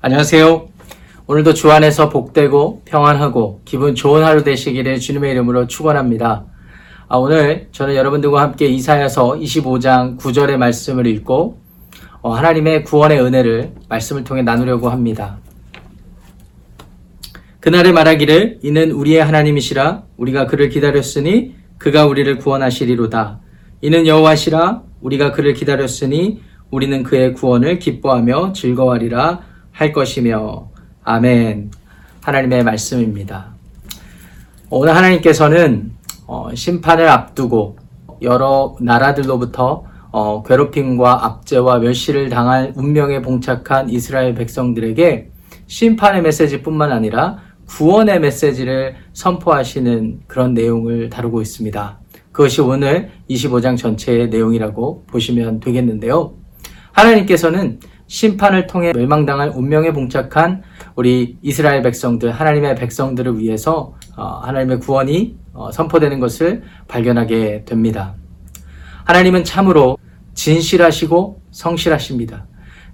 안녕하세요. 오늘도 주 안에서 복되고 평안하고 기분 좋은 하루 되시기를 주님의 이름으로 축원합니다. 아, 오늘 저는 여러분들과 함께 이사야서 25장 9절의 말씀을 읽고 어, 하나님의 구원의 은혜를 말씀을 통해 나누려고 합니다. 그날에 말하기를 이는 우리의 하나님이시라 우리가 그를 기다렸으니 그가 우리를 구원하시리로다. 이는 여호와시라 우리가 그를 기다렸으니 우리는 그의 구원을 기뻐하며 즐거워하리라 할 것이며 아멘. 하나님의 말씀입니다. 오늘 하나님께서는 어, 심판을 앞두고 여러 나라들로부터 어, 괴롭힘과 압제와 멸시를 당할 운명에 봉착한 이스라엘 백성들에게 심판의 메시지뿐만 아니라 구원의 메시지를 선포하시는 그런 내용을 다루고 있습니다. 그것이 오늘 25장 전체의 내용이라고 보시면 되겠는데요. 하나님께서는 심판을 통해 멸망당할 운명에 봉착한 우리 이스라엘 백성들, 하나님의 백성들을 위해서 어, 하나님의 구원이 어, 선포되는 것을 발견하게 됩니다. 하나님은 참으로 진실하시고 성실하십니다.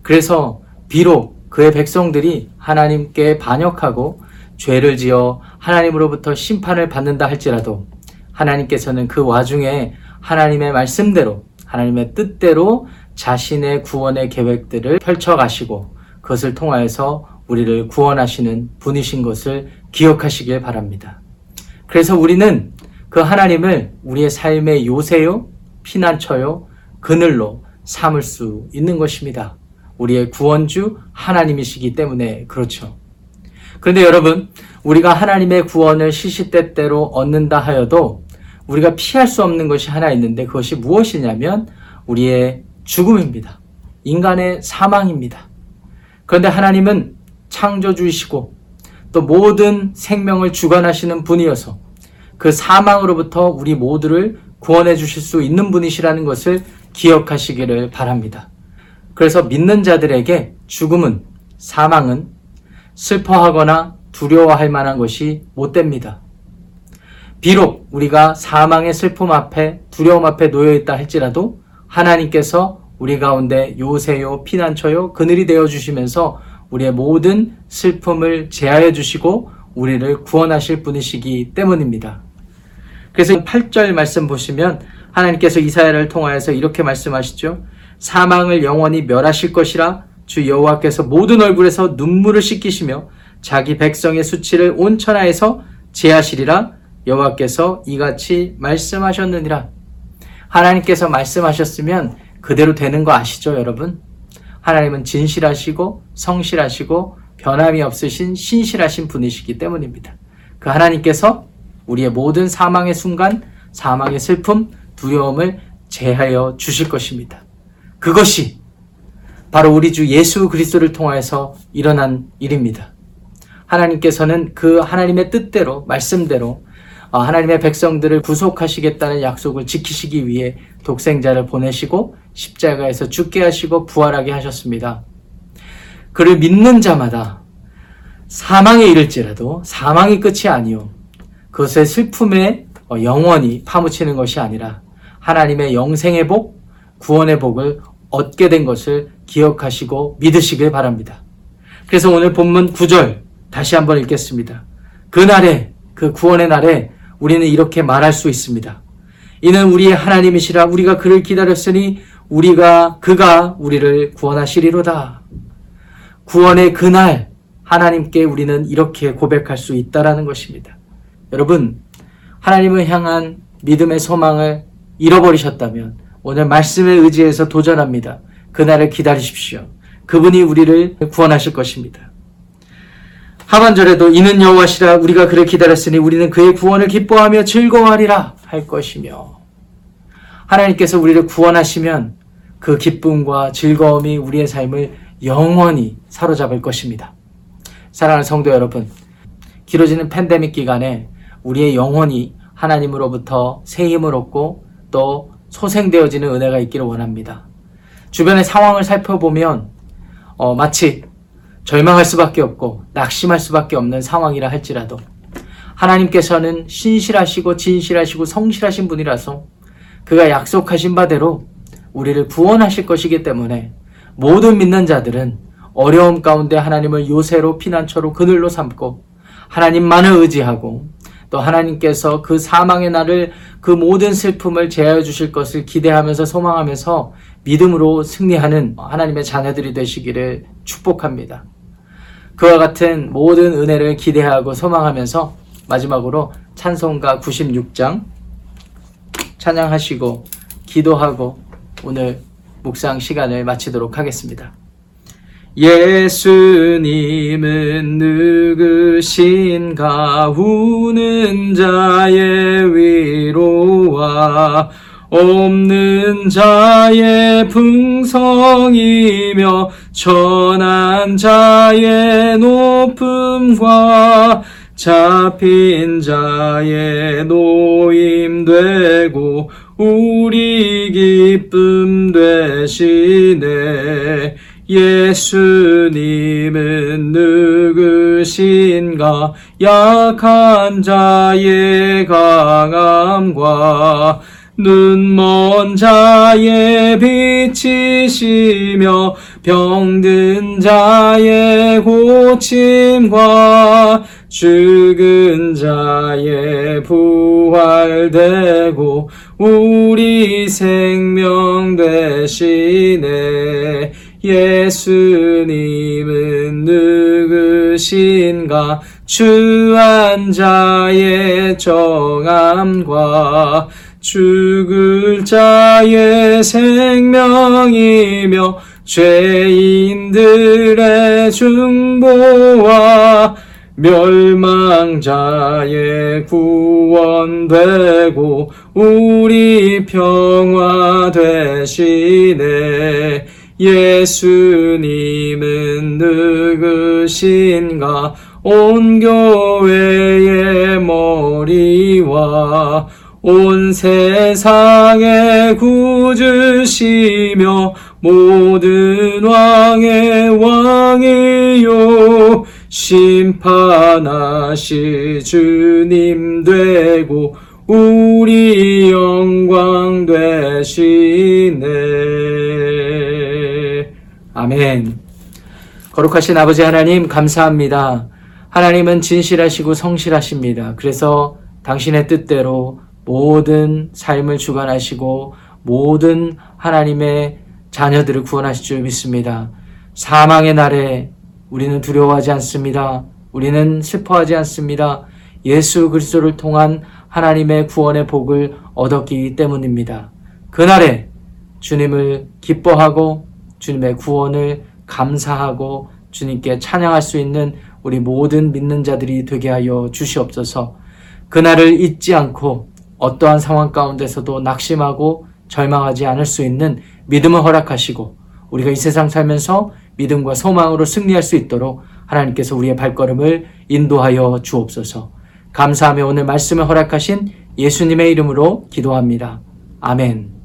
그래서 비록 그의 백성들이 하나님께 반역하고 죄를 지어 하나님으로부터 심판을 받는다 할지라도 하나님께서는 그 와중에 하나님의 말씀대로 하나님의 뜻대로 자신의 구원의 계획들을 펼쳐가시고 그것을 통하여서 우리를 구원하시는 분이신 것을 기억하시길 바랍니다. 그래서 우리는 그 하나님을 우리의 삶의 요새요, 피난처요, 그늘로 삼을 수 있는 것입니다. 우리의 구원주 하나님이시기 때문에 그렇죠. 그런데 여러분, 우리가 하나님의 구원을 시시때때로 얻는다 하여도 우리가 피할 수 없는 것이 하나 있는데 그것이 무엇이냐면 우리의 죽음입니다. 인간의 사망입니다. 그런데 하나님은 창조주이시고 또 모든 생명을 주관하시는 분이어서 그 사망으로부터 우리 모두를 구원해 주실 수 있는 분이시라는 것을 기억하시기를 바랍니다. 그래서 믿는 자들에게 죽음은, 사망은 슬퍼하거나 두려워할 만한 것이 못 됩니다. 비록 우리가 사망의 슬픔 앞에, 두려움 앞에 놓여 있다 할지라도 하나님께서 우리 가운데 요새요, 피난처요, 그늘이 되어 주시면서 우리의 모든 슬픔을 제하여 주시고 우리를 구원하실 분이시기 때문입니다. 그래서 8절 말씀 보시면 하나님께서 이사야를 통하여서 이렇게 말씀하시죠. 사망을 영원히 멸하실 것이라 주 여호와께서 모든 얼굴에서 눈물을 씻기시며 자기 백성의 수치를 온 천하에서 제하시리라 여호와께서 이같이 말씀하셨느니라. 하나님께서 말씀하셨으면 그대로 되는 거 아시죠, 여러분? 하나님은 진실하시고 성실하시고 변함이 없으신 신실하신 분이시기 때문입니다. 그 하나님께서 우리의 모든 사망의 순간, 사망의 슬픔, 두려움을 제하여 주실 것입니다. 그것이 바로 우리 주 예수 그리스도를 통하여서 일어난 일입니다. 하나님께서는 그 하나님의 뜻대로, 말씀대로 어, 하나님의 백성들을 구속하시겠다는 약속을 지키시기 위해 독생자를 보내시고 십자가에서 죽게 하시고 부활하게 하셨습니다. 그를 믿는 자마다 사망에 이를지라도 사망이 끝이 아니요. 그것의 슬픔에 어, 영원히 파묻히는 것이 아니라 하나님의 영생의 복, 구원의 복을 얻게 된 것을 기억하시고 믿으시길 바랍니다. 그래서 오늘 본문 9절 다시 한번 읽겠습니다. 그 날에, 그 구원의 날에 우리는 이렇게 말할 수 있습니다. 이는 우리의 하나님이시라 우리가 그를 기다렸으니 우리가 그가 우리를 구원하시리로다. 구원의 그날 하나님께 우리는 이렇게 고백할 수 있다라는 것입니다. 여러분, 하나님을 향한 믿음의 소망을 잃어버리셨다면 오늘 말씀에 의지해서 도전합니다. 그날을 기다리십시오. 그분이 우리를 구원하실 것입니다. 하반절에도 이는 여호와시라 우리가 그를 기다렸으니 우리는 그의 구원을 기뻐하며 즐거워하리라 할 것이며 하나님께서 우리를 구원하시면 그 기쁨과 즐거움이 우리의 삶을 영원히 사로잡을 것입니다. 사랑하는 성도 여러분, 길어지는 팬데믹 기간에 우리의 영혼이 하나님으로부터 새 힘을 얻고 또 소생되어지는 은혜가 있기를 원합니다. 주변의 상황을 살펴보면 어, 마치 절망할 수밖에 없고 낙심할 수밖에 없는 상황이라 할지라도 하나님께서는 신실하시고 진실하시고 성실하신 분이라서 그가 약속하신 바대로 우리를 구원하실 것이기 때문에 모든 믿는 자들은 어려움 가운데 하나님을 요새로 피난처로 그늘로 삼고 하나님만을 의지하고 또 하나님께서 그 사망의 날을 그 모든 슬픔을 제하여 주실 것을 기대하면서 소망하면서 믿음으로 승리하는 하나님의 자녀들이 되시기를 축복합니다. 그와 같은 모든 은혜를 기대하고 소망하면서 마지막으로 찬송가 96장 찬양하시고 기도하고 오늘 묵상 시간을 마치도록 하겠습니다. 예수님은 누구신가 우는 자의 위로와 없는 자의 풍성이며 천한 자의 높음과 잡힌 자의 노임되고 우리 기쁨 되시네. 예수님은 누구신가? 약한 자의 강함과 눈먼 자의 빛이시며 병든 자의 고침과 죽은 자의 부활되고 우리 생명 되시네. 예수님은 누구신가 주한 자의 정함과 죽을 자의 생명이며 죄인들의 중보와 멸망자의 구원되고 우리 평화 되시네 예수님은 누구신가? 온 교회의 머리와 온 세상의 구주시며 모든 왕의 왕이요. 심판하실 주님 되고 우리 영광 되시네 아멘 거룩하신 아버지 하나님 감사합니다 하나님은 진실하시고 성실하십니다 그래서 당신의 뜻대로 모든 삶을 주관하시고 모든 하나님의 자녀들을 구원하실 줄 믿습니다. 사망의 날에 우리는 두려워하지 않습니다. 우리는 슬퍼하지 않습니다. 예수 그리스도를 통한 하나님의 구원의 복을 얻었기 때문입니다. 그날에 주님을 기뻐하고 주님의 구원을 감사하고 주님께 찬양할 수 있는 우리 모든 믿는 자들이 되게 하여 주시옵소서. 그날을 잊지 않고 어떠한 상황 가운데서도 낙심하고 절망하지 않을 수 있는 믿음을 허락하시고 우리가 이 세상 살면서 믿음과 소망으로 승리할 수 있도록 하나님께서 우리의 발걸음을 인도하여 주옵소서. 감사하며 오늘 말씀을 허락하신 예수님의 이름으로 기도합니다. 아멘.